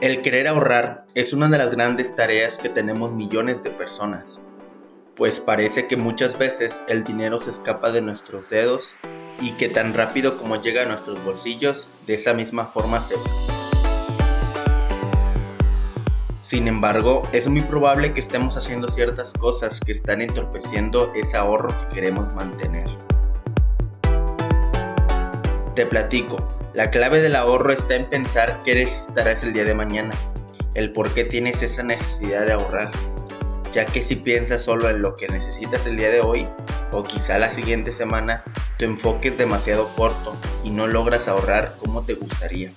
El querer ahorrar es una de las grandes tareas que tenemos millones de personas, pues parece que muchas veces el dinero se escapa de nuestros dedos y que tan rápido como llega a nuestros bolsillos, de esa misma forma se va. Sin embargo, es muy probable que estemos haciendo ciertas cosas que están entorpeciendo ese ahorro que queremos mantener. Te platico, la clave del ahorro está en pensar qué necesitarás el día de mañana, el por qué tienes esa necesidad de ahorrar, ya que si piensas solo en lo que necesitas el día de hoy o quizá la siguiente semana, tu enfoque es demasiado corto y no logras ahorrar como te gustaría.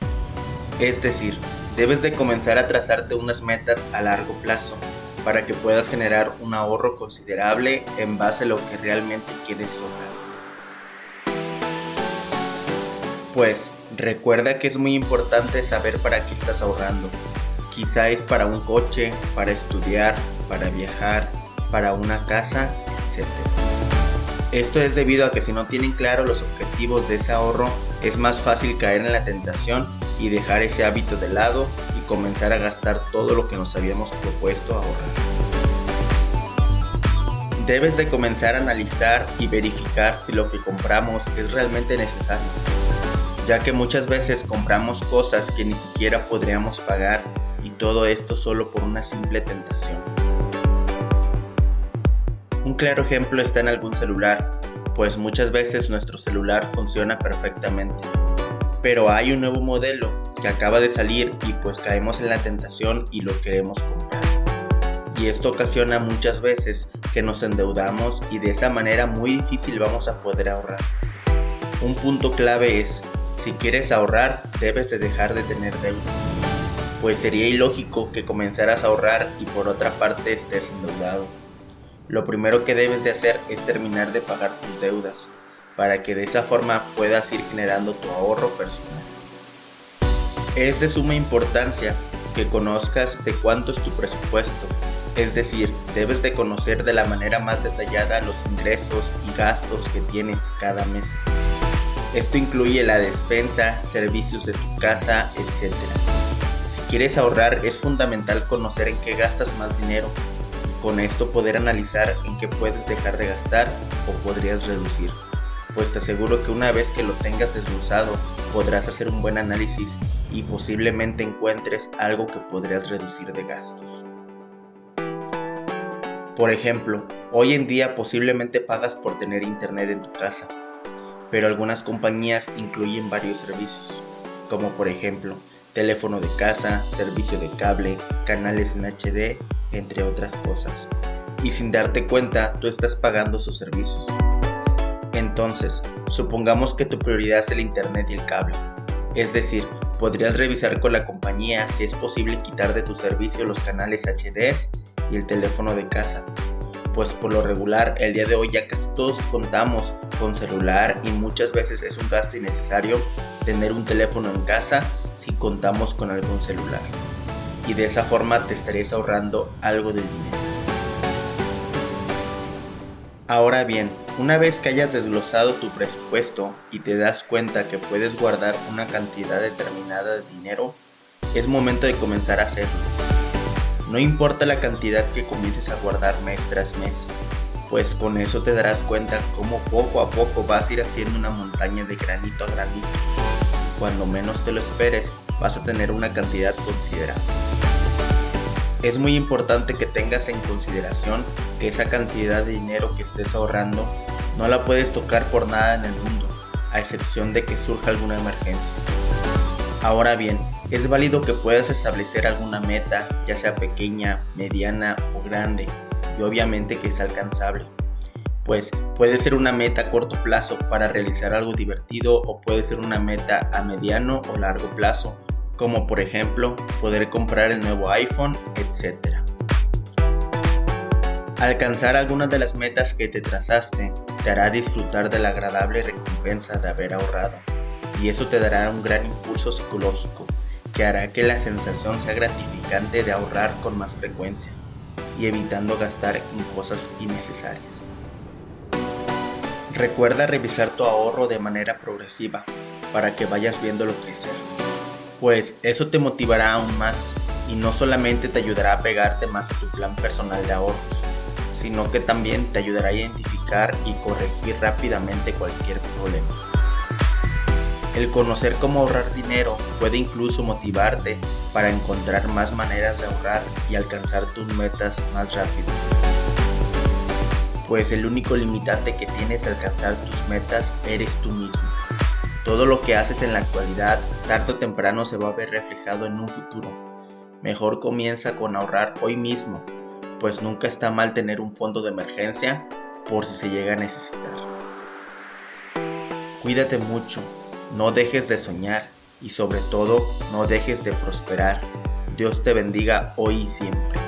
Es decir, debes de comenzar a trazarte unas metas a largo plazo para que puedas generar un ahorro considerable en base a lo que realmente quieres lograr. Pues recuerda que es muy importante saber para qué estás ahorrando. Quizá es para un coche, para estudiar, para viajar, para una casa, etc. Esto es debido a que si no tienen claro los objetivos de ese ahorro, es más fácil caer en la tentación y dejar ese hábito de lado y comenzar a gastar todo lo que nos habíamos propuesto ahorrar. Debes de comenzar a analizar y verificar si lo que compramos es realmente necesario ya que muchas veces compramos cosas que ni siquiera podríamos pagar y todo esto solo por una simple tentación. Un claro ejemplo está en algún celular, pues muchas veces nuestro celular funciona perfectamente. Pero hay un nuevo modelo que acaba de salir y pues caemos en la tentación y lo queremos comprar. Y esto ocasiona muchas veces que nos endeudamos y de esa manera muy difícil vamos a poder ahorrar. Un punto clave es si quieres ahorrar, debes de dejar de tener deudas, pues sería ilógico que comenzaras a ahorrar y por otra parte estés endeudado. Lo primero que debes de hacer es terminar de pagar tus deudas, para que de esa forma puedas ir generando tu ahorro personal. Es de suma importancia que conozcas de cuánto es tu presupuesto, es decir, debes de conocer de la manera más detallada los ingresos y gastos que tienes cada mes. Esto incluye la despensa, servicios de tu casa, etc. Si quieres ahorrar es fundamental conocer en qué gastas más dinero. Con esto poder analizar en qué puedes dejar de gastar o podrías reducir. Pues te aseguro que una vez que lo tengas desglosado podrás hacer un buen análisis y posiblemente encuentres algo que podrías reducir de gastos. Por ejemplo, hoy en día posiblemente pagas por tener internet en tu casa pero algunas compañías incluyen varios servicios, como por ejemplo teléfono de casa, servicio de cable, canales en HD, entre otras cosas. Y sin darte cuenta, tú estás pagando sus servicios. Entonces, supongamos que tu prioridad es el Internet y el cable. Es decir, podrías revisar con la compañía si es posible quitar de tu servicio los canales HDs y el teléfono de casa pues por lo regular el día de hoy ya casi todos contamos con celular y muchas veces es un gasto innecesario tener un teléfono en casa si contamos con algún celular. Y de esa forma te estarías ahorrando algo de dinero. Ahora bien, una vez que hayas desglosado tu presupuesto y te das cuenta que puedes guardar una cantidad determinada de dinero, es momento de comenzar a hacerlo no importa la cantidad que comiences a guardar mes tras mes, pues con eso te darás cuenta cómo poco a poco vas a ir haciendo una montaña de granito a granito. Cuando menos te lo esperes, vas a tener una cantidad considerable. Es muy importante que tengas en consideración que esa cantidad de dinero que estés ahorrando no la puedes tocar por nada en el mundo, a excepción de que surja alguna emergencia. Ahora bien, es válido que puedas establecer alguna meta, ya sea pequeña, mediana o grande, y obviamente que sea alcanzable. Pues puede ser una meta a corto plazo para realizar algo divertido o puede ser una meta a mediano o largo plazo, como por ejemplo poder comprar el nuevo iPhone, etc. Alcanzar algunas de las metas que te trazaste te hará disfrutar de la agradable recompensa de haber ahorrado y eso te dará un gran impulso psicológico que hará que la sensación sea gratificante de ahorrar con más frecuencia y evitando gastar en cosas innecesarias. Recuerda revisar tu ahorro de manera progresiva para que vayas viéndolo crecer. pues eso te motivará aún más y no solamente te ayudará a pegarte más a tu plan personal de ahorros, sino que también te ayudará a identificar y corregir rápidamente cualquier problema. El conocer cómo ahorrar dinero puede incluso motivarte para encontrar más maneras de ahorrar y alcanzar tus metas más rápido. Pues el único limitante que tienes de alcanzar tus metas eres tú mismo. Todo lo que haces en la actualidad, tarde o temprano se va a ver reflejado en un futuro. Mejor comienza con ahorrar hoy mismo, pues nunca está mal tener un fondo de emergencia por si se llega a necesitar. Cuídate mucho no dejes de soñar y sobre todo no dejes de prosperar. Dios te bendiga hoy y siempre.